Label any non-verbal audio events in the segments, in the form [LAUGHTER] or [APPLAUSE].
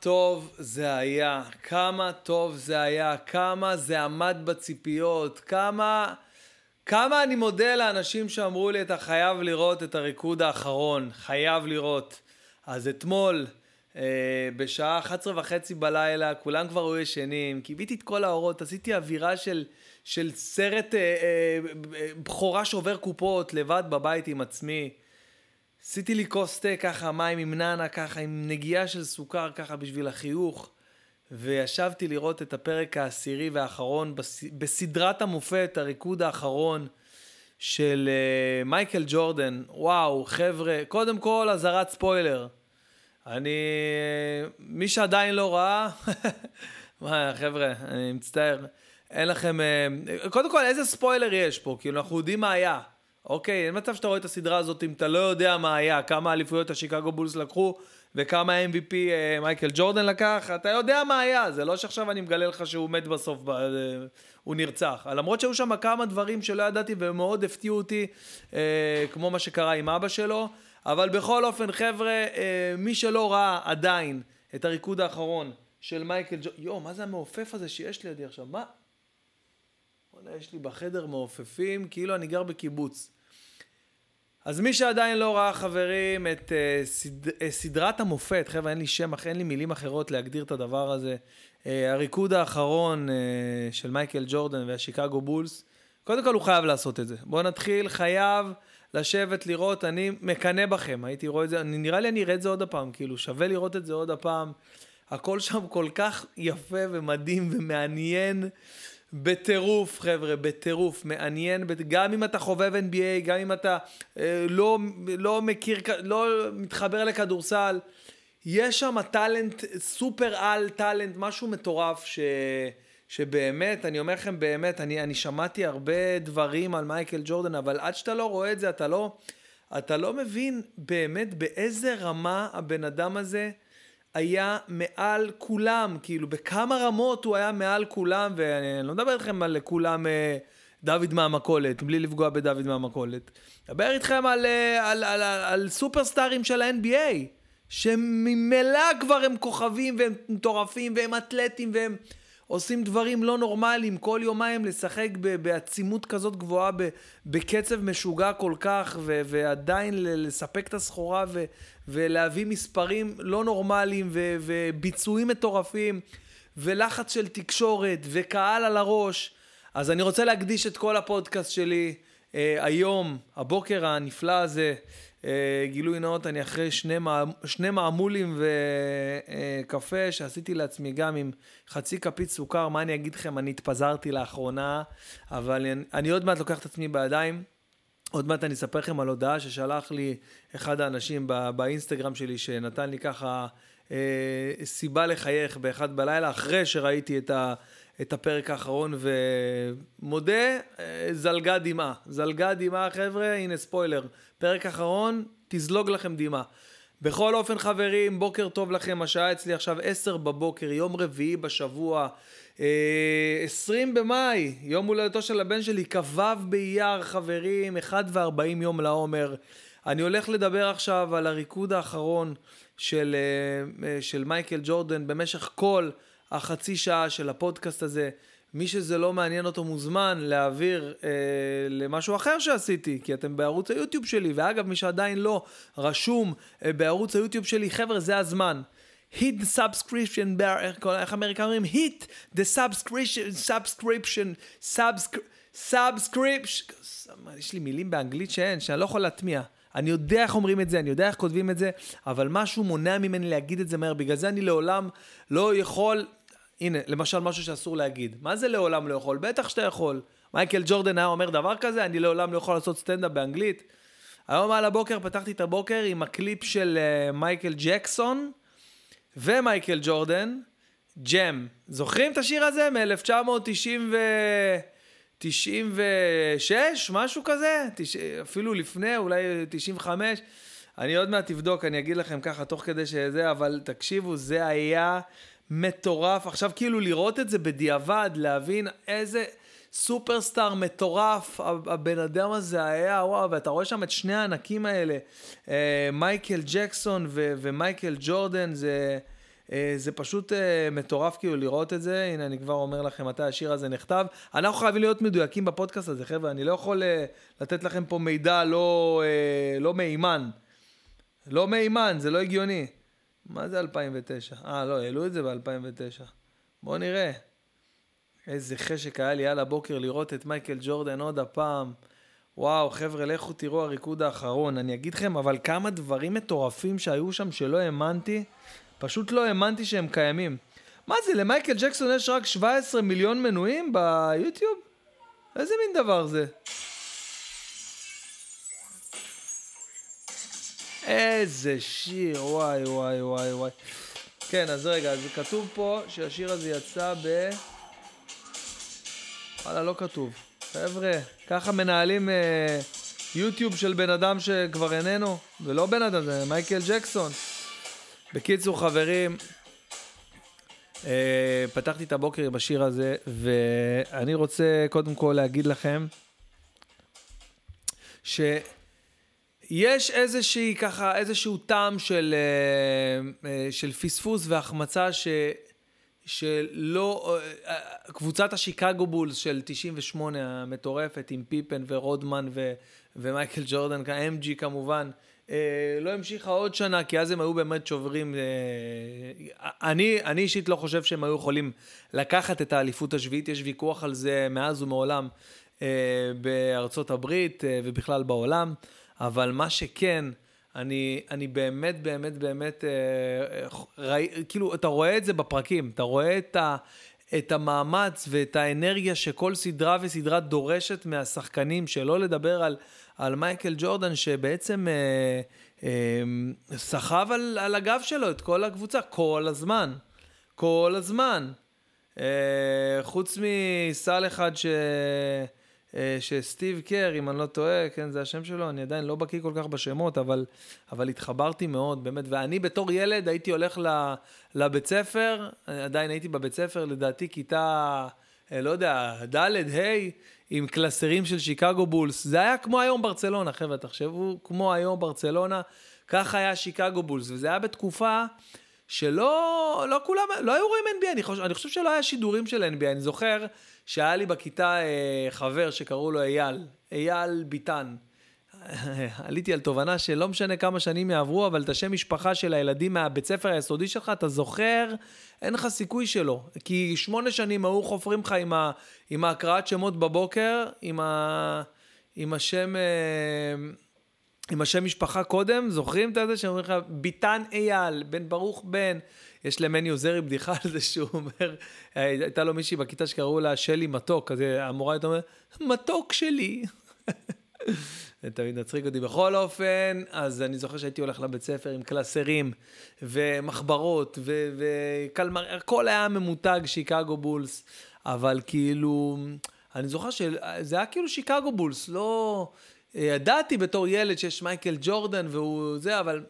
טוב זה היה, כמה טוב זה היה, כמה זה עמד בציפיות, כמה... כמה אני מודה לאנשים שאמרו לי, אתה חייב לראות את הריקוד האחרון, חייב לראות. אז אתמול, אה, בשעה 11 וחצי בלילה, כולם כבר היו ישנים, קיוויתי את כל האורות, עשיתי אווירה של, של סרט אה, אה, בכורה שובר קופות, לבד בבית עם עצמי. עשיתי לי כוס תה ככה, מים עם נאנה ככה, עם נגיעה של סוכר ככה בשביל החיוך, וישבתי לראות את הפרק העשירי והאחרון בס... בסדרת המופת, הריקוד האחרון של uh, מייקל ג'ורדן. וואו, חבר'ה, קודם כל אזהרת ספוילר. אני... מי שעדיין לא ראה, [LAUGHS] מה, חבר'ה, אני מצטער. אין לכם... אה, קודם כל, איזה ספוילר יש פה? כאילו, אנחנו יודעים מה היה. אוקיי, אין מצב שאתה רואה את הסדרה הזאת אם אתה לא יודע מה היה, כמה אליפויות השיקגו בולס לקחו וכמה MVP אה, מייקל ג'ורדן לקח, אתה יודע מה היה, זה לא שעכשיו אני מגלה לך שהוא מת בסוף, ב, אה, הוא נרצח. למרות שהיו שם כמה דברים שלא ידעתי ומאוד הפתיעו אותי, אה, כמו מה שקרה עם אבא שלו, אבל בכל אופן, חבר'ה, אה, מי שלא ראה עדיין את הריקוד האחרון של מייקל ג'ורדן, יואו, מה זה המעופף הזה שיש לידי עכשיו? מה? וואלה, יש לי בחדר מעופפים, כאילו אני גר בקיבוץ. אז מי שעדיין לא ראה, חברים, את uh, סד, uh, סדרת המופת, חבר'ה, אין לי שם, אין לי מילים אחרות להגדיר את הדבר הזה. Uh, הריקוד האחרון uh, של מייקל ג'ורדן והשיקגו בולס, קודם כל הוא חייב לעשות את זה. בואו נתחיל, חייב לשבת, לראות, אני מקנא בכם, הייתי רואה את זה, נראה לי אני אראה את זה עוד הפעם, כאילו, שווה לראות את זה עוד הפעם. הכל שם כל כך יפה ומדהים ומעניין. בטירוף, חבר'ה, בטירוף, מעניין, גם אם אתה חובב NBA, גם אם אתה אה, לא, לא מכיר, לא מתחבר לכדורסל, יש שם טאלנט, סופר על טאלנט, משהו מטורף, ש, שבאמת, אני אומר לכם באמת, אני, אני שמעתי הרבה דברים על מייקל ג'ורדן, אבל עד שאתה לא רואה את זה, אתה לא, אתה לא מבין באמת באיזה רמה הבן אדם הזה, היה מעל כולם, כאילו בכמה רמות הוא היה מעל כולם, ואני לא מדבר איתכם על כולם אה, דוד מהמכולת, בלי לפגוע בדוד מהמכולת. מדבר איתכם על, אה, על, על, על, על סופרסטארים של ה-NBA, שממילא כבר הם כוכבים והם מטורפים והם אתלטים והם עושים דברים לא נורמליים, כל יומיים לשחק בעצימות כזאת גבוהה, בקצב משוגע כל כך, ו- ועדיין לספק את הסחורה ו- ולהביא מספרים לא נורמליים ו- וביצועים מטורפים, ולחץ של תקשורת וקהל על הראש. אז אני רוצה להקדיש את כל הפודקאסט שלי אה, היום, הבוקר הנפלא הזה, גילוי נאות, אני אחרי שני, מע... שני מעמולים וקפה אה, שעשיתי לעצמי גם עם חצי כפית סוכר, מה אני אגיד לכם, אני התפזרתי לאחרונה, אבל אני, אני עוד מעט לוקח את עצמי בידיים. עוד מעט אני אספר לכם על הודעה ששלח לי אחד האנשים בא, באינסטגרם שלי, שנתן לי ככה אה, סיבה לחייך באחד בלילה, אחרי שראיתי את, ה, את הפרק האחרון, ומודה, אה, זלגה דמעה. זלגה דמעה, חבר'ה, הנה ספוילר. פרק אחרון, תזלוג לכם דמעה. בכל אופן, חברים, בוקר טוב לכם. השעה אצלי עכשיו 10 בבוקר, יום רביעי בשבוע. 20 אה, במאי, יום הולדתו של הבן שלי, כ"ו באייר, חברים, 1 ו-40 יום לעומר. אני הולך לדבר עכשיו על הריקוד האחרון של, אה, של מייקל ג'ורדן במשך כל החצי שעה של הפודקאסט הזה. מי שזה לא מעניין אותו מוזמן להעביר אה, למשהו אחר שעשיתי, כי אתם בערוץ היוטיוב שלי, ואגב, מי שעדיין לא רשום אה, בערוץ היוטיוב שלי, חבר'ה, זה הזמן. hit the subscription, איך אמריקאים אומרים? hit the subscription, subscription, subscription, יש לי מילים באנגלית שאין, שאני לא יכול להטמיע. אני יודע איך אומרים את זה, אני יודע איך כותבים את זה, אבל משהו מונע ממני להגיד את זה מהר, בגלל זה אני לעולם לא יכול הנה, למשל משהו שאסור להגיד. מה זה לעולם לא יכול? בטח שאתה יכול. מייקל ג'ורדן היה אומר דבר כזה, אני לעולם לא יכול לעשות סטנדאפ באנגלית. היום על הבוקר פתחתי את הבוקר עם הקליפ של uh, מייקל ג'קסון ומייקל ג'ורדן, ג'ם. זוכרים את השיר הזה? מ-1996, משהו כזה? תש... אפילו לפני, אולי 95. אני עוד מעט אבדוק, אני אגיד לכם ככה תוך כדי שזה, אבל תקשיבו, זה היה מטורף. עכשיו כאילו לראות את זה בדיעבד, להבין איזה סופרסטאר מטורף הבן אדם הזה היה, וואו, ואתה רואה שם את שני הענקים האלה, אה, מייקל ג'קסון ו- ומייקל ג'ורדן, זה... אה, זה פשוט אה, מטורף כאילו לראות את זה, הנה אני כבר אומר לכם מתי השיר הזה נכתב. אנחנו חייבים להיות מדויקים בפודקאסט הזה, חבר'ה, אני לא יכול לתת לכם פה מידע לא, לא מהימן. לא מהימן, זה לא הגיוני. מה זה 2009? אה, לא, העלו את זה ב-2009. בואו נראה. איזה חשק היה לי על הבוקר לראות את מייקל ג'ורדן עוד הפעם. וואו, חבר'ה, לכו תראו הריקוד האחרון. אני אגיד לכם, אבל כמה דברים מטורפים שהיו שם שלא האמנתי. פשוט לא האמנתי שהם קיימים. מה זה, למייקל ג'קסון יש רק 17 מיליון מנויים ביוטיוב? איזה מין דבר זה? איזה שיר, וואי וואי וואי וואי. כן, אז רגע, אז כתוב פה שהשיר הזה יצא ב... וואלה, לא כתוב. חבר'ה, ככה מנהלים אה, יוטיוב של בן אדם שכבר איננו, ולא בן אדם, זה מייקל ג'קסון. בקיצור, חברים, אה, פתחתי את הבוקר בשיר הזה, ואני רוצה קודם כל להגיד לכם, שיש איזושהי ככה, איזשהו טעם של, אה, אה, של פספוס והחמצה ש... שלא, קבוצת השיקגו בולס של 98 המטורפת עם פיפן ורודמן ו, ומייקל ג'ורדן, MG כמובן, אה, לא המשיכה עוד שנה, כי אז הם היו באמת שוברים. אה, אני, אני אישית לא חושב שהם היו יכולים לקחת את האליפות השביעית, יש ויכוח על זה מאז ומעולם אה, בארצות הברית ובכלל בעולם, אבל מה שכן, אני, אני באמת, באמת, באמת, ראי, כאילו, אתה רואה את זה בפרקים, אתה רואה את, ה, את המאמץ ואת האנרגיה שכל סדרה וסדרה דורשת מהשחקנים, שלא לדבר על... על מייקל ג'ורדן, שבעצם אה, אה, סחב על, על הגב שלו את כל הקבוצה כל הזמן. כל הזמן. אה, חוץ מסל אחד ש... אה, שסטיב קר, אם אני לא טועה, כן, זה השם שלו, אני עדיין לא בקיא כל כך בשמות, אבל, אבל התחברתי מאוד, באמת. ואני בתור ילד הייתי הולך לבית ספר, עדיין הייתי בבית ספר, לדעתי כיתה, אה, לא יודע, ד', ה', עם קלסרים של שיקגו בולס. זה היה כמו היום ברצלונה, חבר'ה, תחשבו, כמו היום ברצלונה, ככה היה שיקגו בולס, וזה היה בתקופה שלא לא כולם, לא היו רואים NBA, אני חושב, אני חושב שלא היה שידורים של NBA, אני זוכר שהיה לי בכיתה אה, חבר שקראו לו אייל, אייל ביטן. [LAUGHS] עליתי על תובנה שלא משנה כמה שנים יעברו, אבל את השם משפחה של הילדים מהבית ספר היסודי שלך, אתה זוכר, אין לך סיכוי שלו. כי שמונה שנים היו חופרים לך עם, ה, עם ההקראת שמות בבוקר, עם, ה, עם השם... אה, עם השם משפחה קודם, זוכרים את זה שאומרים לך, ביטן אייל, בן ברוך בן. יש למני עוזרי בדיחה על זה שהוא אומר, הייתה לו מישהי בכיתה שקראו לה שלי מתוק, אז המורה הייתה אומרת, מתוק שלי. זה תמיד מצחיק אותי. בכל אופן, אז אני זוכר שהייתי הולך לבית ספר עם קלסרים ומחברות וקלמר, הכל היה ממותג שיקגו בולס, אבל כאילו, אני זוכר שזה היה כאילו שיקגו בולס, לא... ידעתי בתור ילד שיש מייקל ג'ורדן והוא זה, אבל...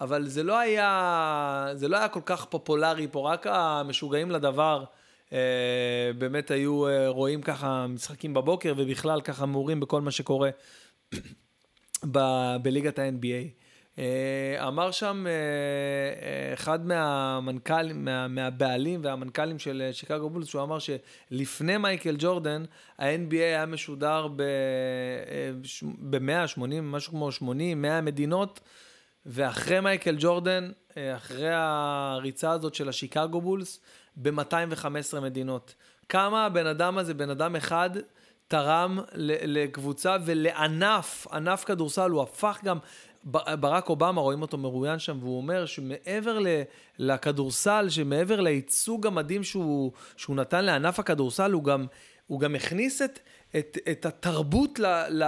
אבל זה לא היה, זה לא היה כל כך פופולרי פה, רק המשוגעים לדבר אה, באמת היו אה, רואים ככה משחקים בבוקר ובכלל ככה מעורים בכל מה שקורה ב- בליגת ה-NBA. אה, אמר שם אה, אה, אחד מהמנכ"לים, מה, מהבעלים והמנכ"לים של שיקגו בולס, שהוא אמר שלפני מייקל ג'ורדן, ה-NBA היה משודר ב-180, משהו כמו 80, 100 מדינות, ואחרי מייקל ג'ורדן, אחרי הריצה הזאת של השיקגו בולס, ב-215 מדינות. כמה הבן אדם הזה, בן אדם אחד, תרם לקבוצה ולענף, ענף כדורסל, הוא הפך גם, ברק אובמה, רואים אותו מרואיין שם, והוא אומר שמעבר לכדורסל, שמעבר לייצוג המדהים שהוא, שהוא נתן לענף הכדורסל, הוא גם, הוא גם הכניס את, את, את התרבות ל, ל,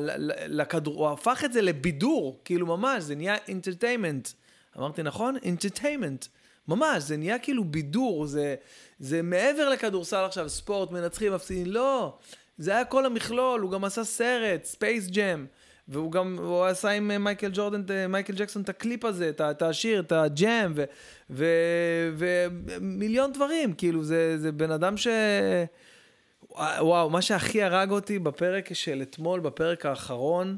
ל, לכדור, הוא הפך את זה לבידור, כאילו ממש, זה נהיה entertainment. אמרתי נכון? entertainment. ממש, זה נהיה כאילו בידור, זה, זה מעבר לכדורסל עכשיו, ספורט, מנצחים, מפסידים, לא. זה היה כל המכלול, הוא גם עשה סרט, Space Jam. והוא גם, הוא עשה עם אה, מייקל ג'ורדן, אה, מייקל ג'קסון את הקליפ הזה, את השיר, את ה Jam, ומיליון דברים, כאילו, זה, זה בן אדם ש... וואו, מה שהכי הרג אותי בפרק של אתמול, בפרק האחרון,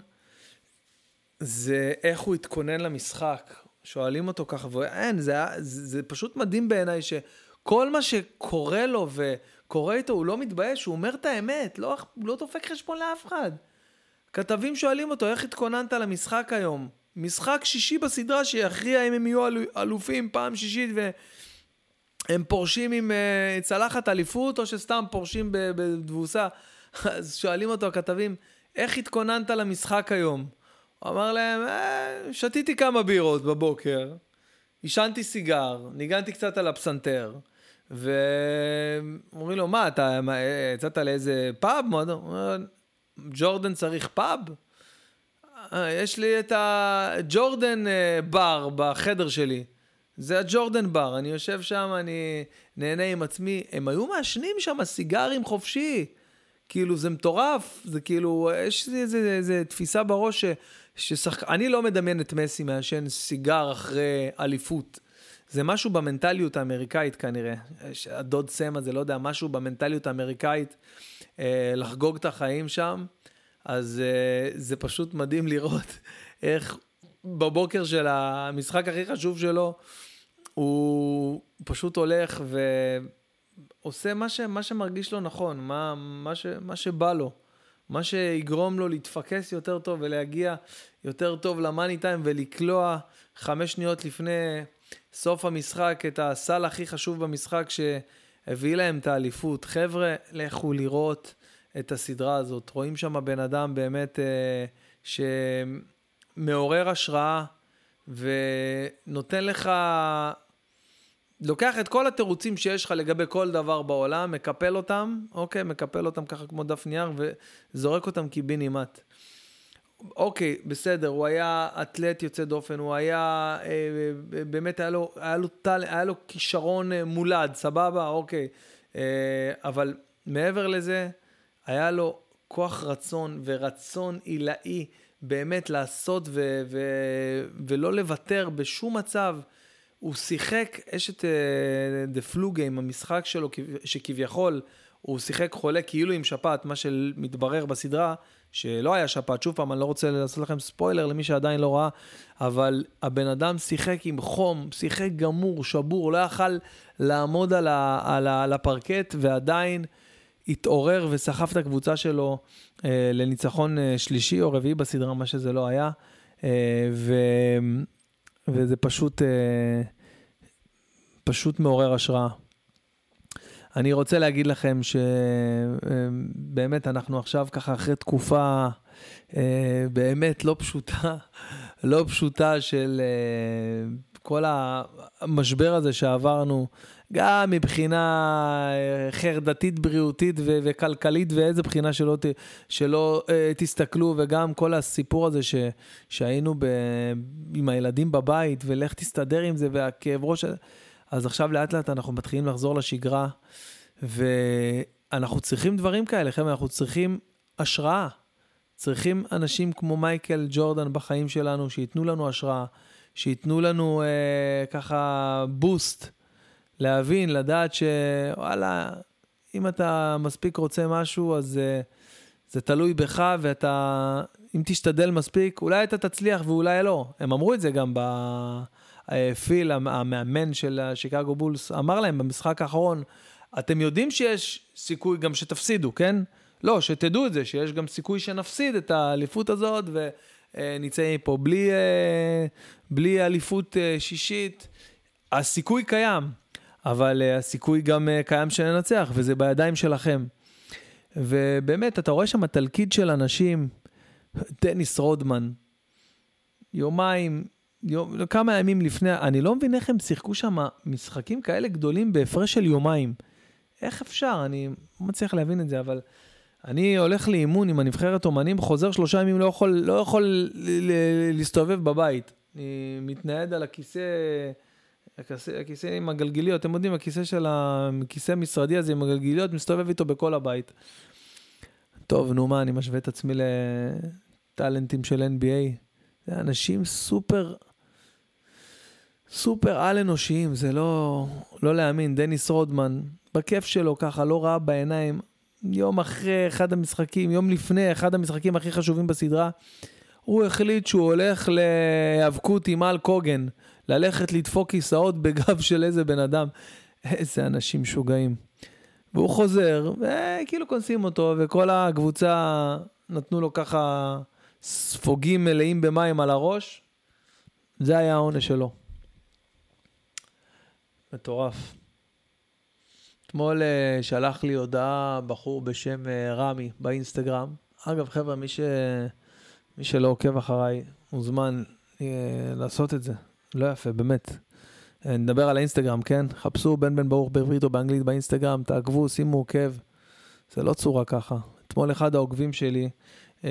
זה איך הוא התכונן למשחק. שואלים אותו ככה, ואין, זה, זה, זה פשוט מדהים בעיניי שכל מה שקורה לו וקורה איתו, הוא לא מתבייש, הוא אומר את האמת, לא, לא דופק חשבון לאף אחד. כתבים שואלים אותו, איך התכוננת למשחק היום? משחק שישי בסדרה שיכריע אם הם יהיו אלופים פעם שישית והם פורשים עם uh, צלחת אליפות או שסתם פורשים בתבוסה. [LAUGHS] אז שואלים אותו הכתבים, איך התכוננת למשחק היום? הוא אמר להם, אה, שתיתי כמה בירות בבוקר, עישנתי סיגר, ניגנתי קצת על הפסנתר, ואומרים לו, מה, אתה יצאת לאיזה פאב? הוא אומר, ג'ורדן צריך פאב? אה, יש לי את הג'ורדן אה, בר בחדר שלי. זה הג'ורדן בר, אני יושב שם, אני נהנה עם עצמי. הם היו מעשנים שם סיגרים חופשי. כאילו, זה מטורף, זה כאילו, יש לי איזה, איזה תפיסה בראש ש, ששחק... אני לא מדמיין את מסי מעשן סיגר אחרי אליפות. זה משהו במנטליות האמריקאית כנראה. הדוד סם הזה, לא יודע, משהו במנטליות האמריקאית, אה, לחגוג את החיים שם. אז uh, זה פשוט מדהים לראות [LAUGHS] איך בבוקר של המשחק הכי חשוב שלו, הוא פשוט הולך ועושה מה, ש, מה שמרגיש לו נכון, מה, מה, ש, מה שבא לו, מה שיגרום לו להתפקס יותר טוב ולהגיע יותר טוב למאני טיים ולקלוע חמש שניות לפני סוף המשחק את הסל הכי חשוב במשחק שהביא להם את האליפות. חבר'ה, לכו לראות. את הסדרה הזאת. רואים שם בן אדם באמת אה, שמעורר השראה ונותן לך, לוקח את כל התירוצים שיש לך לגבי כל דבר בעולם, מקפל אותם, אוקיי, מקפל אותם ככה כמו דף נייר וזורק אותם קיבינימט. אוקיי, בסדר, הוא היה אתלט יוצא דופן, הוא היה, אה, באמת היה לו, היה לו, טל, היה לו כישרון אה, מולד, סבבה, אוקיי. אה, אבל מעבר לזה, היה לו כוח רצון ורצון עילאי באמת לעשות ו- ו- ולא לוותר בשום מצב. הוא שיחק, יש את דה uh, פלו גיים, המשחק שלו, שכביכול הוא שיחק חולה כאילו עם שפעת, מה שמתברר בסדרה, שלא היה שפעת. שוב פעם, אני לא רוצה לעשות לכם ספוילר למי שעדיין לא ראה, אבל הבן אדם שיחק עם חום, שיחק גמור, שבור, לא יכל לעמוד על, ה- על, ה- על הפרקט, ועדיין... התעורר וסחף את הקבוצה שלו אה, לניצחון אה, שלישי או רביעי בסדרה, מה שזה לא היה. אה, ו, וזה פשוט, אה, פשוט מעורר השראה. אני רוצה להגיד לכם שבאמת אה, אנחנו עכשיו ככה אחרי תקופה אה, באמת לא פשוטה, [LAUGHS] לא פשוטה של אה, כל המשבר הזה שעברנו. גם מבחינה אה, חרדתית, בריאותית ו- וכלכלית, ואיזה בחינה שלא, ת- שלא uh, תסתכלו, וגם כל הסיפור הזה ש- שהיינו ב- עם הילדים בבית, ולך תסתדר עם זה, והכאב ראש, אז עכשיו לאט לאט אנחנו מתחילים לחזור לשגרה, ואנחנו צריכים דברים כאלה, חבר'ה, אנחנו צריכים השראה. צריכים אנשים כמו מייקל ג'ורדן בחיים שלנו, שייתנו לנו השראה, שייתנו לנו uh, ככה בוסט. להבין, לדעת שוואלה, אם אתה מספיק רוצה משהו, אז uh, זה תלוי בך, ואתה, אם תשתדל מספיק, אולי אתה תצליח ואולי לא. הם אמרו את זה גם בפיל, המאמן של השיקגו בולס, אמר להם במשחק האחרון, אתם יודעים שיש סיכוי גם שתפסידו, כן? לא, שתדעו את זה, שיש גם סיכוי שנפסיד את האליפות הזאת ונצא מפה בלי, אה, בלי אליפות אה, שישית. הסיכוי קיים, אבל הסיכוי גם קיים שננצח, וזה בידיים שלכם. ובאמת, אתה רואה שם תלכיד של אנשים, דניס רודמן, יומיים, יום, כמה ימים לפני, אני לא מבין איך הם שיחקו שם משחקים כאלה גדולים בהפרש של יומיים. איך אפשר? אני לא מצליח להבין את זה, אבל אני הולך לאימון עם הנבחרת אומנים, חוזר שלושה ימים, לא יכול, לא יכול להסתובב בבית. אני מתנייד על הכיסא הכיסא, הכיסא עם הגלגיליות, אתם יודעים, הכיסא של הכיסא המשרדי הזה עם הגלגיליות, מסתובב איתו בכל הבית. טוב, נו מה, אני משווה את עצמי לטאלנטים של NBA. זה אנשים סופר, סופר על-אנושיים, זה לא, לא להאמין. דניס רודמן, בכיף שלו ככה, לא ראה בעיניים, יום אחרי אחד המשחקים, יום לפני אחד המשחקים הכי חשובים בסדרה, הוא החליט שהוא הולך להיאבקות עם אל קוגן. ללכת לדפוק כיסאות בגב של איזה בן אדם. איזה אנשים משוגעים. והוא חוזר, וכאילו קונסים אותו, וכל הקבוצה נתנו לו ככה ספוגים מלאים במים על הראש. זה היה העונש שלו. מטורף. אתמול uh, שלח לי הודעה בחור בשם uh, רמי באינסטגרם. אגב, חבר'ה, מי, ש... מי שלא עוקב אחריי, מוזמן uh, לעשות את זה. לא יפה, באמת. נדבר על האינסטגרם, כן? חפשו בן בן ברוך בעברית או באנגלית באינסטגרם, תעקבו, שימו עוקב. זה לא צורה ככה. אתמול אחד העוקבים שלי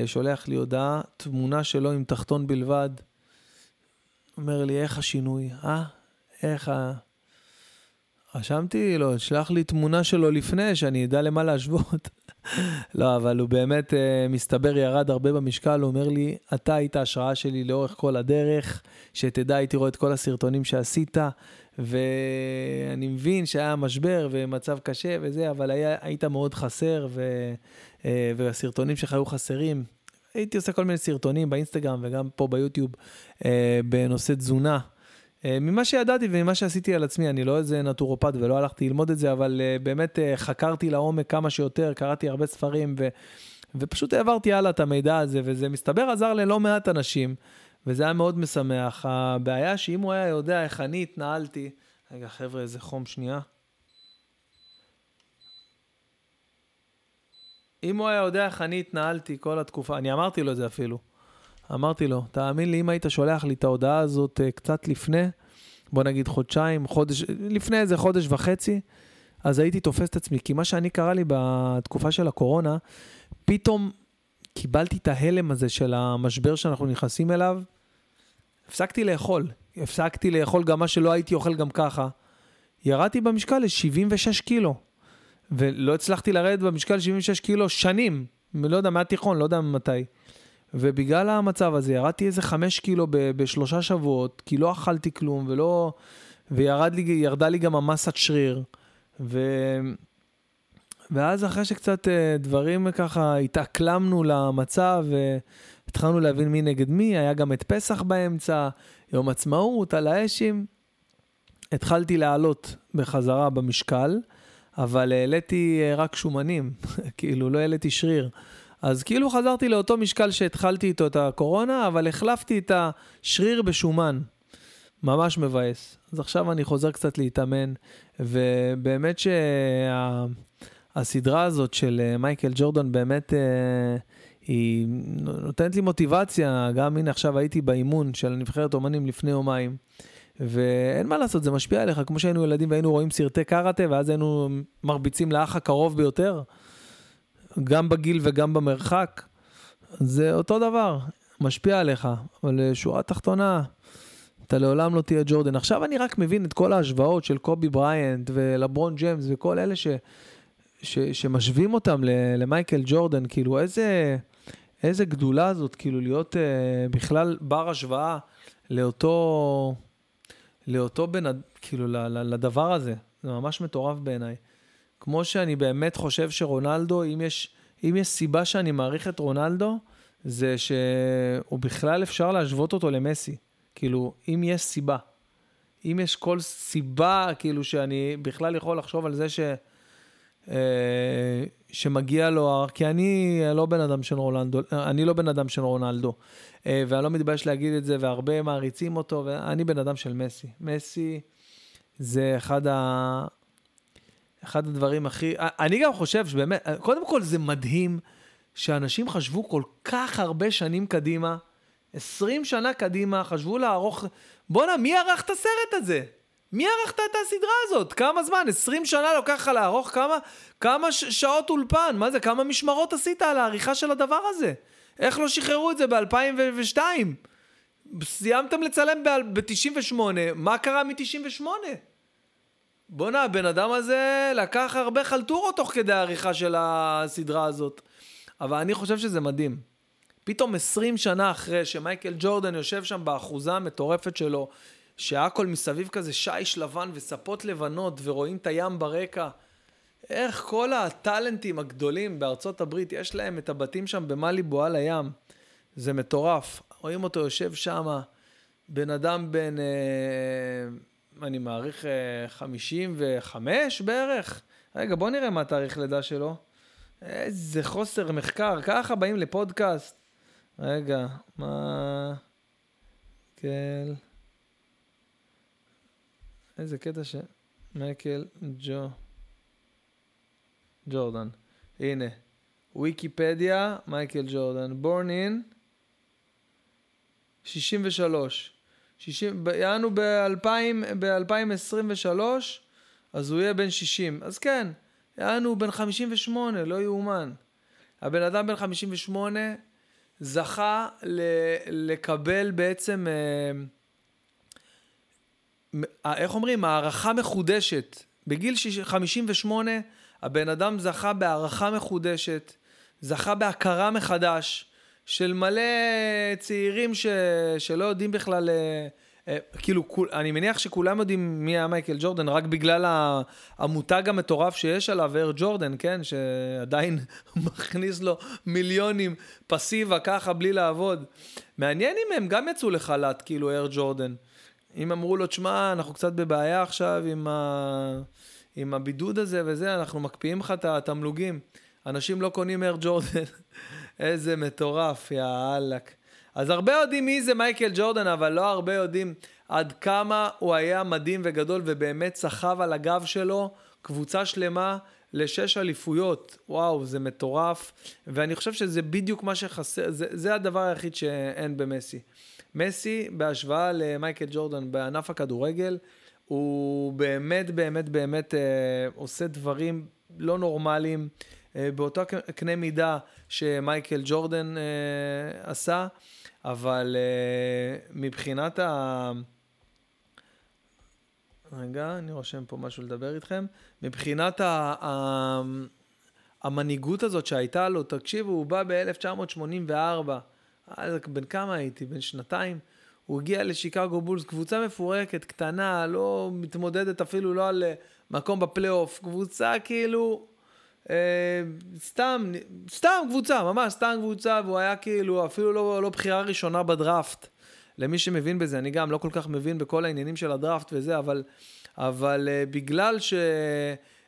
שולח לי הודעה, תמונה שלו עם תחתון בלבד. אומר לי, איך השינוי? אה? איך ה... רשמתי לו, שלח לי תמונה שלו לפני, שאני אדע למה להשוות. [LAUGHS] לא, אבל הוא באמת, uh, מסתבר, ירד הרבה במשקל, הוא אומר לי, אתה היית השראה שלי לאורך כל הדרך, שתדע, הייתי רואה את כל הסרטונים שעשית, ואני מבין שהיה משבר ומצב קשה וזה, אבל היה, היית מאוד חסר, ו, uh, והסרטונים שלך היו חסרים. הייתי עושה כל מיני סרטונים באינסטגרם וגם פה ביוטיוב uh, בנושא תזונה. אה, ממה שידעתי וממה שעשיתי על עצמי, אני לא איזה נטורופט ולא הלכתי ללמוד את זה, אבל uh, באמת uh, חקרתי לעומק כמה שיותר, קראתי הרבה ספרים ו, ופשוט העברתי הלאה את המידע הזה, וזה מסתבר עזר ללא מעט אנשים, וזה היה מאוד משמח. הבעיה שאם הוא היה יודע איך אני התנהלתי, רגע חבר'ה, איזה חום שנייה. אם הוא היה יודע איך אני התנהלתי כל התקופה, אני אמרתי לו את זה אפילו. אמרתי לו, תאמין לי, אם היית שולח לי את ההודעה הזאת קצת לפני, בוא נגיד חודשיים, חודש, לפני איזה חודש וחצי, אז הייתי תופס את עצמי. כי מה שאני קרה לי בתקופה של הקורונה, פתאום קיבלתי את ההלם הזה של המשבר שאנחנו נכנסים אליו, הפסקתי לאכול. הפסקתי לאכול גם מה שלא הייתי אוכל גם ככה. ירדתי במשקל ל-76 קילו, ולא הצלחתי לרדת במשקל 76 קילו שנים, לא יודע, מהתיכון, לא יודע מתי. ובגלל המצב הזה ירדתי איזה חמש קילו ב- בשלושה שבועות, כי לא אכלתי כלום ולא... וירדה לי, גם המסת שריר. ו... ואז אחרי שקצת אה, דברים ככה התאקלמנו למצב והתחלנו להבין מי נגד מי, היה גם את פסח באמצע, יום עצמאות, על האשים. התחלתי לעלות בחזרה במשקל, אבל העליתי אה, רק שומנים, [LAUGHS] כאילו לא העליתי שריר. אז כאילו חזרתי לאותו משקל שהתחלתי איתו את הקורונה, אבל החלפתי את השריר בשומן. ממש מבאס. אז עכשיו אני חוזר קצת להתאמן, ובאמת שהסדרה שה... הזאת של אה, מייקל ג'ורדן באמת... אה, היא נותנת לי מוטיבציה, גם הנה עכשיו הייתי באימון של הנבחרת אומנים לפני יומיים, ואין מה לעשות, זה משפיע עליך, כמו שהיינו ילדים והיינו רואים סרטי קראטה, ואז היינו מרביצים לאח הקרוב ביותר, גם בגיל וגם במרחק, זה אותו דבר, משפיע עליך. אבל אה, שורה תחתונה, אתה לעולם לא תהיה ג'ורדן. עכשיו אני רק מבין את כל ההשוואות של קובי בריינט ולברון ג'יימס וכל אלה ש, ש, שמשווים אותם למייקל ג'ורדן, כאילו איזה, איזה גדולה זאת, כאילו להיות uh, בכלל בר השוואה לאותו, לאותו בן, כאילו לדבר הזה. זה ממש מטורף בעיניי. כמו שאני באמת חושב שרונלדו, אם יש, אם יש סיבה שאני מעריך את רונלדו, זה שהוא בכלל אפשר להשוות אותו למסי. כאילו, אם יש סיבה. אם יש כל סיבה, כאילו, שאני בכלל יכול לחשוב על זה ש... אה, שמגיע לו, כי אני לא בן אדם של רונלדו, אני לא בן אדם של רונלדו, אה, ואני לא מתבייש להגיד את זה, והרבה מעריצים אותו, ואני בן אדם של מסי. מסי זה אחד ה... אחד הדברים הכי... אני גם חושב שבאמת, קודם כל זה מדהים שאנשים חשבו כל כך הרבה שנים קדימה, 20 שנה קדימה, חשבו לערוך... בואנה, מי ערך את הסרט הזה? מי ערכת את הסדרה הזאת? כמה זמן? 20 שנה לוקח לך לערוך? כמה, כמה ש- שעות אולפן? מה זה? כמה משמרות עשית על העריכה של הדבר הזה? איך לא שחררו את זה ב-2002? סיימתם לצלם ב-98, מה קרה מ-98? בואנה, הבן אדם הזה לקח הרבה חלטורות תוך כדי העריכה של הסדרה הזאת. אבל אני חושב שזה מדהים. פתאום 20 שנה אחרי שמייקל ג'ורדן יושב שם באחוזה המטורפת שלו, שהכל מסביב כזה שיש לבן וספות לבנות ורואים את הים ברקע. איך כל הטאלנטים הגדולים בארצות הברית, יש להם את הבתים שם במאליבו על הים. זה מטורף. רואים אותו יושב שם, בן אדם בן, אה, אני מעריך, אה, 55 בערך. רגע, בוא נראה מה התאריך לידה שלו. איזה חוסר מחקר, ככה באים לפודקאסט. רגע, מה... כן. איזה קטע ש... מייקל ג'ו... ג'ורדן. הנה. ויקיפדיה, מייקל ג'ורדן. בורן אין, 63. 60, יענו ב-2023, אז הוא יהיה בן 60. אז כן, יענו בן 58, לא יאומן. הבן אדם בן 58 זכה ל- לקבל בעצם, אה, אה, איך אומרים, הערכה מחודשת. בגיל 58 הבן אדם זכה בהערכה מחודשת, זכה בהכרה מחדש של מלא צעירים ש... שלא יודעים בכלל, אה, אה, כאילו, אני מניח שכולם יודעים מי היה מייקל ג'ורדן, רק בגלל המותג המטורף שיש עליו, אר ג'ורדן, כן? שעדיין [LAUGHS] מכניס לו מיליונים פסיבה ככה בלי לעבוד. מעניין אם הם גם יצאו לחל"ת, כאילו, אר ג'ורדן. אם אמרו לו, תשמע, אנחנו קצת בבעיה עכשיו עם ה... עם הבידוד הזה וזה, אנחנו מקפיאים לך את התמלוגים. אנשים לא קונים אר ג'ורדן. איזה מטורף, יא אללה. אז הרבה יודעים מי זה מייקל ג'ורדן, אבל לא הרבה יודעים עד כמה הוא היה מדהים וגדול, ובאמת סחב על הגב שלו קבוצה שלמה לשש אליפויות. וואו, זה מטורף. ואני חושב שזה בדיוק מה שחסר, זה, זה הדבר היחיד שאין במסי. מסי, בהשוואה למייקל ג'ורדן בענף הכדורגל, הוא באמת, באמת, באמת אה, עושה דברים לא נורמליים, באותה קנה מידה שמייקל ג'ורדן אה, עשה, אבל אה, מבחינת ה... רגע, אני רושם פה משהו לדבר איתכם. מבחינת ה... ה... המנהיגות הזאת שהייתה לו, תקשיבו, הוא בא ב-1984, אז בן כמה הייתי? בן שנתיים? הוא הגיע לשיקגו בולס, קבוצה מפורקת, קטנה, לא מתמודדת אפילו לא על אה, מקום בפלייאוף, קבוצה כאילו, אה, סתם, סתם קבוצה, ממש סתם קבוצה, והוא היה כאילו אפילו לא, לא בחירה ראשונה בדראפט. למי שמבין בזה, אני גם לא כל כך מבין בכל העניינים של הדראפט וזה, אבל, אבל אה, בגלל ש...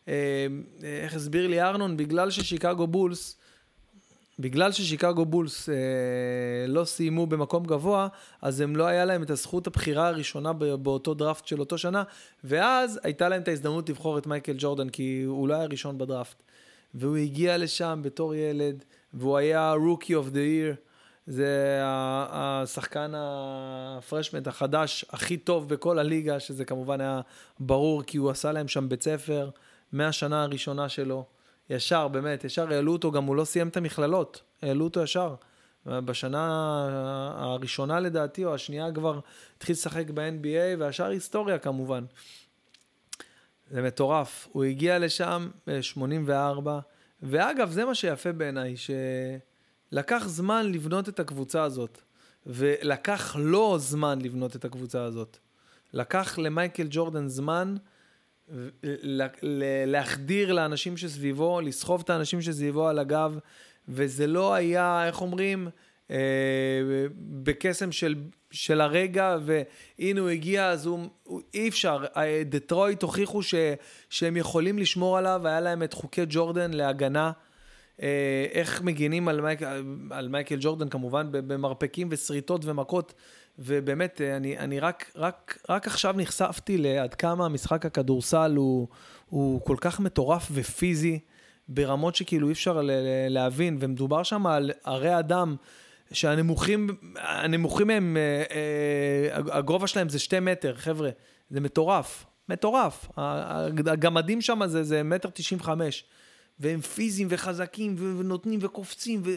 אה, איך הסביר לי ארנון? בגלל ששיקגו בולס, בגלל ששיקגו בולס אה, לא סיימו במקום גבוה, אז הם לא היה להם את הזכות הבחירה הראשונה באותו דראפט של אותו שנה, ואז הייתה להם את ההזדמנות לבחור את מייקל ג'ורדן, כי הוא לא היה ראשון בדראפט. והוא הגיע לשם בתור ילד, והוא היה rookie of the year. זה השחקן הפרשמנט החדש הכי טוב בכל הליגה, שזה כמובן היה ברור, כי הוא עשה להם שם בית ספר מהשנה הראשונה שלו. ישר, באמת, ישר העלו אותו, גם הוא לא סיים את המכללות, העלו אותו ישר. בשנה הראשונה לדעתי, או השנייה כבר התחיל לשחק ב-NBA, והשאר היסטוריה כמובן. זה מטורף. הוא הגיע לשם ב-84, ואגב, זה מה שיפה בעיניי, שלקח זמן לבנות את הקבוצה הזאת, ולקח לו זמן לבנות את הקבוצה הזאת. לקח למייקל ג'ורדן זמן להחדיר לאנשים שסביבו, לסחוב את האנשים שסביבו על הגב, וזה לא היה, איך אומרים, אה, בקסם של, של הרגע, והנה הוא הגיע, אז הוא, הוא אי אפשר. דטרויט הוכיחו ש, שהם יכולים לשמור עליו, היה להם את חוקי ג'ורדן להגנה. אה, איך מגינים על, מייק, על מייקל ג'ורדן, כמובן, במרפקים ושריטות ומכות. ובאמת, אה, אני, אני רק, רק, רק עכשיו נחשפתי לעד כמה משחק הכדורסל הוא, הוא כל כך מטורף ופיזי, ברמות שכאילו אי אפשר להבין, ומדובר שם על הרי אדם שהנמוכים, הנמוכים הם, אה, אה, הגובה שלהם זה שתי מטר, חבר'ה, זה מטורף, מטורף. הגמדים שם זה, זה מטר תשעים וחמש, והם פיזיים וחזקים ונותנים וקופצים, ו...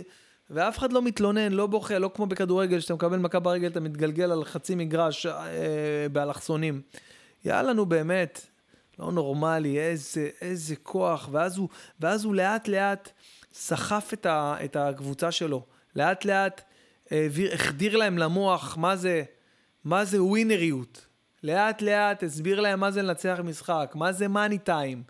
ואף אחד לא מתלונן, לא בוכה, לא כמו בכדורגל, שאתה מקבל מכה ברגל, אתה מתגלגל על חצי מגרש אה, באלכסונים. יאללה, נו באמת, לא נורמלי, איזה, איזה כוח. ואז הוא, ואז הוא לאט לאט סחף את, ה, את הקבוצה שלו. לאט לאט העביר, החדיר להם למוח מה זה, מה זה ווינריות. לאט לאט הסביר להם מה זה לנצח משחק, מה זה מאני טיים.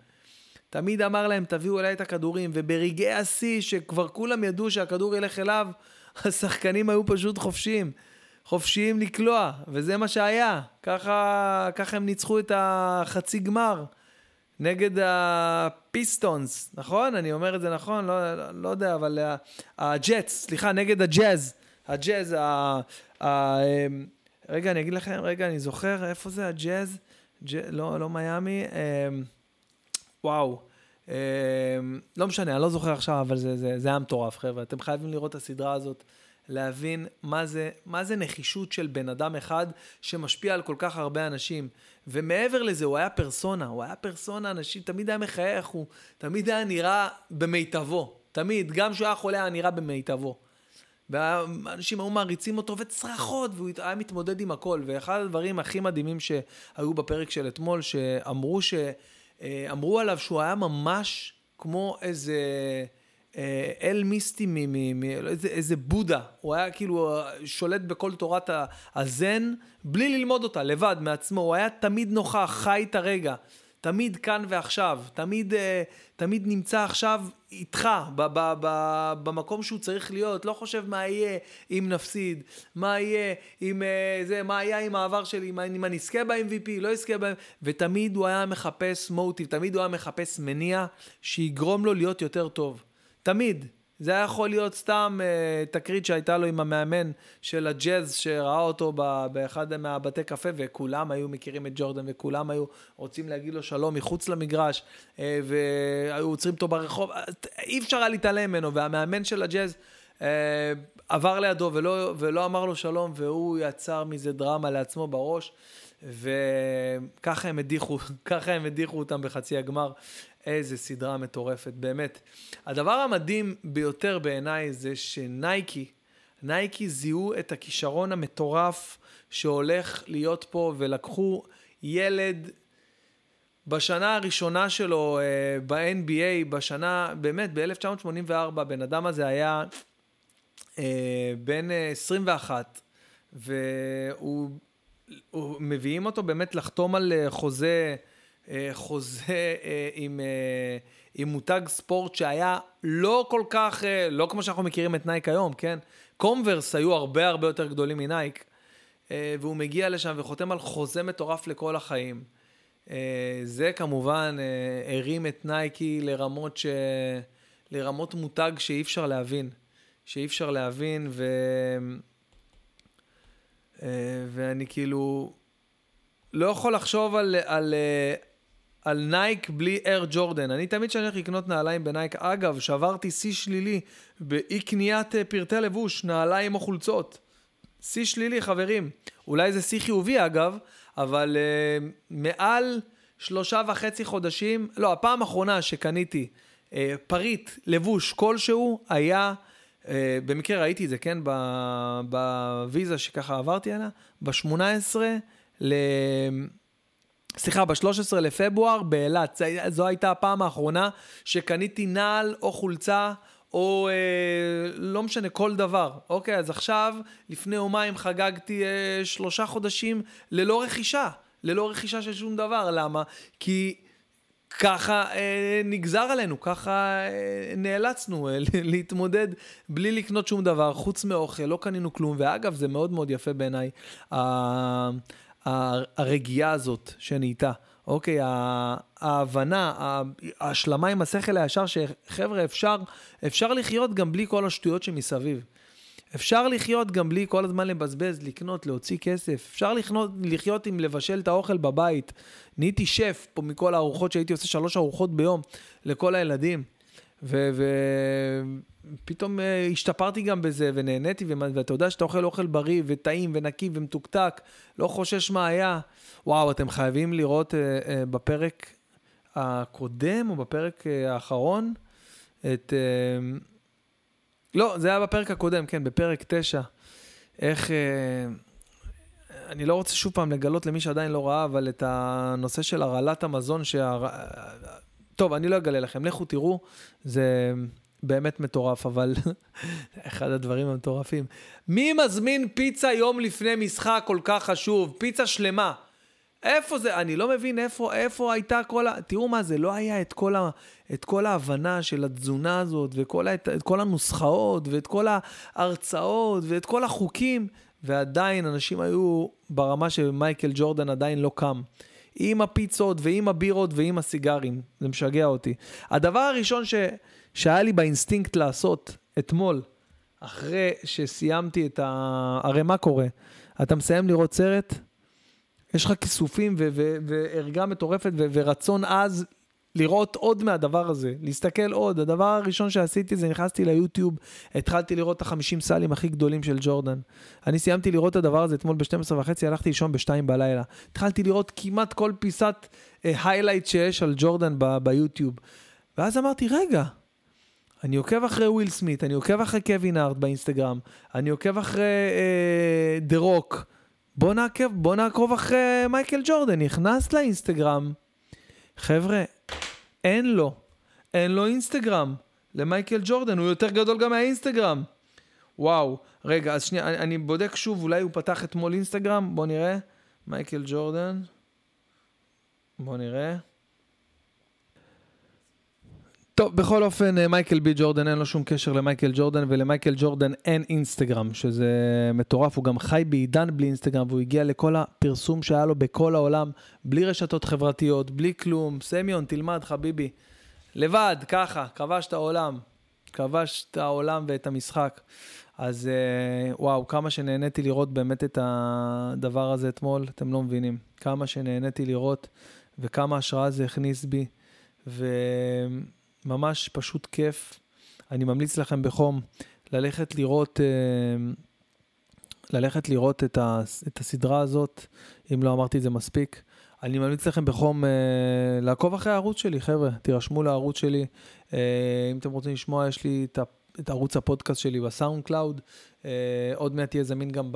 תמיד אמר להם, תביאו אליי את הכדורים, וברגעי השיא, שכבר כולם ידעו שהכדור ילך אליו, [LAUGHS] השחקנים היו פשוט חופשיים. חופשיים לקלוע, וזה מה שהיה. ככה, ככה הם ניצחו את החצי גמר נגד הפיסטונס, נכון? אני אומר את זה נכון? לא, לא, לא יודע, אבל הג'אטס, סליחה, נגד הג'אז. הג'אז, ה, ה, אמ, רגע, אני אגיד לכם, רגע, אני זוכר, איפה זה הג'אז? ג'... לא, לא מיאמי, אמ, וואו. אמ, לא משנה, אני לא זוכר עכשיו, אבל זה, זה, זה היה מטורף, חבר'ה. אתם חייבים לראות את הסדרה הזאת. להבין מה זה, מה זה נחישות של בן אדם אחד שמשפיע על כל כך הרבה אנשים. ומעבר לזה, הוא היה פרסונה, הוא היה פרסונה, אנשים, תמיד היה מחייך, הוא תמיד היה נראה במיטבו. תמיד, גם כשהוא היה חולה, היה נראה במיטבו. ואנשים היו מעריצים אותו וצרחות, והוא היה מתמודד עם הכל. ואחד הדברים הכי מדהימים שהיו בפרק של אתמול, שאמרו ש... אה, אמרו עליו שהוא היה ממש כמו איזה... אה, אל מיסטי, מ, מ, מ, איזה, איזה בודה. הוא היה כאילו שולט בכל תורת הזן, בלי ללמוד אותה, לבד, מעצמו. הוא היה תמיד נוכח, חי את הרגע. תמיד כאן ועכשיו. תמיד, אה, תמיד נמצא עכשיו איתך, ב, ב, ב, במקום שהוא צריך להיות. לא חושב מה יהיה אם נפסיד, מה יהיה אם אה, זה, מה היה עם העבר שלי, אם, אם אני אזכה ב-MVP, לא אזכה ב... ותמיד הוא היה מחפש מוטיב, תמיד הוא היה מחפש מניע שיגרום לו להיות יותר טוב. תמיד. זה היה יכול להיות סתם אה, תקרית שהייתה לו עם המאמן של הג'אז שראה אותו ב, באחד מהבתי קפה וכולם היו מכירים את ג'ורדן וכולם היו רוצים להגיד לו שלום מחוץ למגרש אה, והיו עוצרים אותו ברחוב, אי אפשר היה להתעלם ממנו והמאמן של הג'אז אה, עבר לידו ולא, ולא אמר לו שלום והוא יצר מזה דרמה לעצמו בראש וככה הם הדיחו, [LAUGHS] ככה הם הדיחו אותם בחצי הגמר. איזה סדרה מטורפת, באמת. הדבר המדהים ביותר בעיניי זה שנייקי, נייקי זיהו את הכישרון המטורף שהולך להיות פה, ולקחו ילד בשנה הראשונה שלו uh, ב-NBA, בשנה, באמת, ב-1984, בן אדם הזה היה uh, בן uh, 21, והוא מביאים אותו באמת לחתום על uh, חוזה... אה, חוזה אה, עם, אה, עם מותג ספורט שהיה לא כל כך, לא כמו שאנחנו מכירים את Nike היום, כן? Converse היו הרבה הרבה יותר גדולים מ Nike, והוא מגיע לשם וחותם על חוזה מטורף לכל החיים. זה כמובן הרים את Nike לרמות, ש... לרמות מותג שאי אפשר להבין. שאי אפשר להבין, ו... ואני כאילו לא יכול לחשוב על, על, על נייק בלי אייר ג'ורדן. אני תמיד כשאני הולך לקנות נעליים בנייק, אגב, שברתי שיא שלילי באי קניית אה, פרטי לבוש, נעליים או חולצות. שיא שלילי, חברים. אולי זה שיא חיובי, אגב, אבל uh, מעל שלושה וחצי חודשים, לא, הפעם האחרונה שקניתי uh, פריט לבוש כלשהו, היה, uh, במקרה ראיתי את זה, כן, בוויזה שככה עברתי עליה, ב-18 ל... סליחה, ב-13 לפברואר באילת. זו הייתה הפעם האחרונה שקניתי נעל או חולצה או אה, לא משנה, כל דבר. אוקיי, אז עכשיו, לפני יומיים חגגתי אה, שלושה חודשים ללא רכישה. ללא רכישה של שום דבר. למה? כי ככה אה, נגזר עלינו, ככה אה, נאלצנו אה, [LAUGHS] להתמודד בלי לקנות שום דבר, חוץ מאוכל, לא קנינו כלום. ואגב, זה מאוד מאוד יפה בעיניי. אה, הרגיעה הזאת שנהייתה, אוקיי, ההבנה, ההשלמה עם השכל הישר, שחבר'ה, אפשר, אפשר לחיות גם בלי כל השטויות שמסביב. אפשר לחיות גם בלי כל הזמן לבזבז, לקנות, להוציא כסף. אפשר לחיות, לחיות עם לבשל את האוכל בבית. נהייתי שף פה מכל הארוחות שהייתי עושה שלוש ארוחות ביום לכל הילדים. ו... פתאום uh, השתפרתי גם בזה ונהניתי, ואתה יודע שאתה אוכל אוכל בריא וטעים ונקי ומתוקתק, לא חושש מה היה. וואו, אתם חייבים לראות uh, uh, בפרק הקודם או בפרק האחרון את... לא, זה היה בפרק הקודם, כן, בפרק 9. איך... אני לא רוצה שוב פעם לגלות למי שעדיין לא ראה, אבל את הנושא של הרעלת המזון, שה... טוב, אני לא אגלה לכם, לכו תראו, זה באמת מטורף, אבל [LAUGHS] אחד הדברים המטורפים. מי מזמין פיצה יום לפני משחק כל כך חשוב? פיצה שלמה. איפה זה? אני לא מבין איפה, איפה הייתה כל ה... תראו מה זה, לא היה את כל, ה... את כל ההבנה של התזונה הזאת, וכל ה... את כל הנוסחאות, ואת כל ההרצאות, ואת כל החוקים, ועדיין אנשים היו ברמה שמייקל ג'ורדן עדיין לא קם. עם הפיצות ועם הבירות ועם הסיגרים. זה משגע אותי. הדבר הראשון ש... שהיה לי באינסטינקט לעשות אתמול, אחרי שסיימתי את ה... הרי מה קורה? אתה מסיים לראות סרט, יש לך כיסופים וערגה מטורפת ורצון עז לראות עוד מהדבר הזה, להסתכל עוד. הדבר הראשון שעשיתי זה נכנסתי ליוטיוב, התחלתי לראות את החמישים סלים הכי גדולים של ג'ורדן. אני סיימתי לראות את הדבר הזה אתמול ב-12 וחצי, הלכתי לישון ב-2 בלילה. התחלתי לראות כמעט כל פיסת highlight uh, שיש על ג'ורדן ביוטיוב. ואז אמרתי, רגע, אני עוקב אחרי וויל סמית, אני עוקב אחרי קווין הארט באינסטגרם, אני עוקב אחרי דה uh, רוק. בוא נעקב, בוא נעקוב אחרי מייקל ג'ורדן, נכנס לאינסטגרם. חבר'ה, אין לו, אין לו אינסטגרם. למייקל ג'ורדן, הוא יותר גדול גם מהאינסטגרם. וואו, רגע, אז שנייה, אני, אני בודק שוב, אולי הוא פתח אתמול אינסטגרם, בוא נראה. מייקל ג'ורדן. בוא נראה. טוב, בכל אופן, אה, מייקל בי ג'ורדן אין לו שום קשר למייקל ג'ורדן, ולמייקל ג'ורדן אין אינסטגרם, שזה מטורף, הוא גם חי בעידן בלי אינסטגרם, והוא הגיע לכל הפרסום שהיה לו בכל העולם, בלי רשתות חברתיות, בלי כלום. סמיון, תלמד, חביבי. לבד, ככה, כבש את העולם. כבש את העולם ואת המשחק. אז אה, וואו, כמה שנהניתי לראות באמת את הדבר הזה אתמול, אתם לא מבינים. כמה שנהניתי לראות, וכמה השראה זה הכניס בי. ו... ממש פשוט כיף. אני ממליץ לכם בחום ללכת לראות, אה, ללכת לראות את, ה, את הסדרה הזאת, אם לא אמרתי את זה מספיק. אני ממליץ לכם בחום uh, לעקוב אחרי הערוץ שלי, חבר'ה, תירשמו לערוץ שלי. Uh, אם אתם רוצים לשמוע, יש לי את, את ערוץ הפודקאסט שלי בסאונד קלאוד. Uh, עוד מעט יהיה זמין גם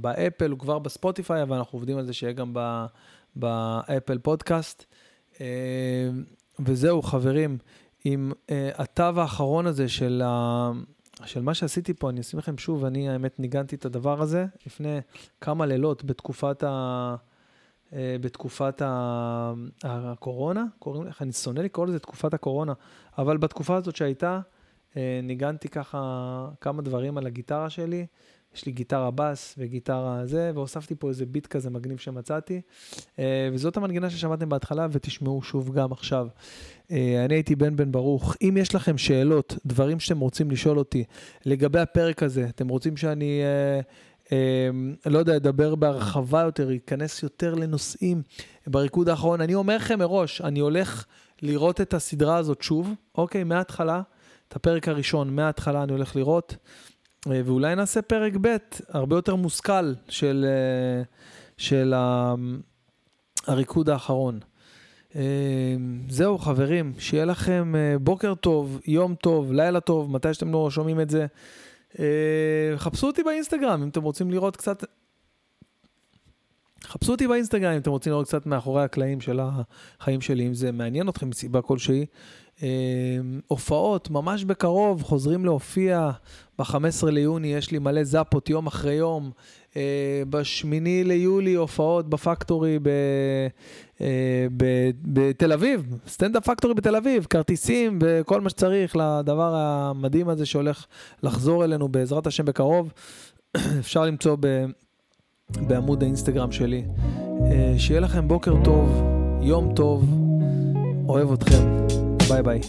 באפל, הוא כבר בספוטיפיי, אבל אנחנו עובדים על זה שיהיה גם באפל פודקאסט. Uh, וזהו, חברים, עם uh, התו האחרון הזה של, ה... של מה שעשיתי פה, אני אשים לכם שוב, אני האמת ניגנתי את הדבר הזה לפני כמה לילות בתקופת, ה... uh, בתקופת ה... הקורונה, קוראים לך, אני שונא לקרוא לזה תקופת הקורונה, אבל בתקופה הזאת שהייתה, uh, ניגנתי ככה כמה דברים על הגיטרה שלי. יש לי גיטרה בס וגיטרה זה, והוספתי פה איזה ביט כזה מגניב שמצאתי. אה, וזאת המנגינה ששמעתם בהתחלה, ותשמעו שוב גם עכשיו. אה, אני הייתי בן בן ברוך. אם יש לכם שאלות, דברים שאתם רוצים לשאול אותי לגבי הפרק הזה, אתם רוצים שאני... אה, לא יודע, אדבר בהרחבה יותר, אכנס יותר לנושאים בריקוד האחרון. אני אומר לכם מראש, אני הולך לראות את הסדרה הזאת שוב, אוקיי, מההתחלה, את הפרק הראשון, מההתחלה אני הולך לראות. אה, ואולי נעשה פרק ב', הרבה יותר מושכל של, אה, של הריקוד האחרון. אה, זהו חברים, שיהיה לכם בוקר טוב, יום טוב, לילה טוב, מתי שאתם לא שומעים את זה. חפשו אותי באינסטגרם אם אתם רוצים לראות קצת... חפשו אותי באינסטגרם אם אתם רוצים לראות קצת מאחורי הקלעים של החיים שלי, אם זה מעניין אתכם מסיבה כלשהי. הופעות, ממש בקרוב, חוזרים להופיע ב-15 ליוני יש לי מלא זאפות יום אחרי יום. Uh, בשמיני ליולי הופעות בפקטורי uh, ב, בתל אביב, סטנדאפ פקטורי בתל אביב, כרטיסים וכל מה שצריך לדבר המדהים הזה שהולך לחזור אלינו בעזרת השם בקרוב. [CLEARS THROAT] אפשר למצוא ב, בעמוד האינסטגרם שלי. Uh, שיהיה לכם בוקר טוב, יום טוב, אוהב אתכם, bye bye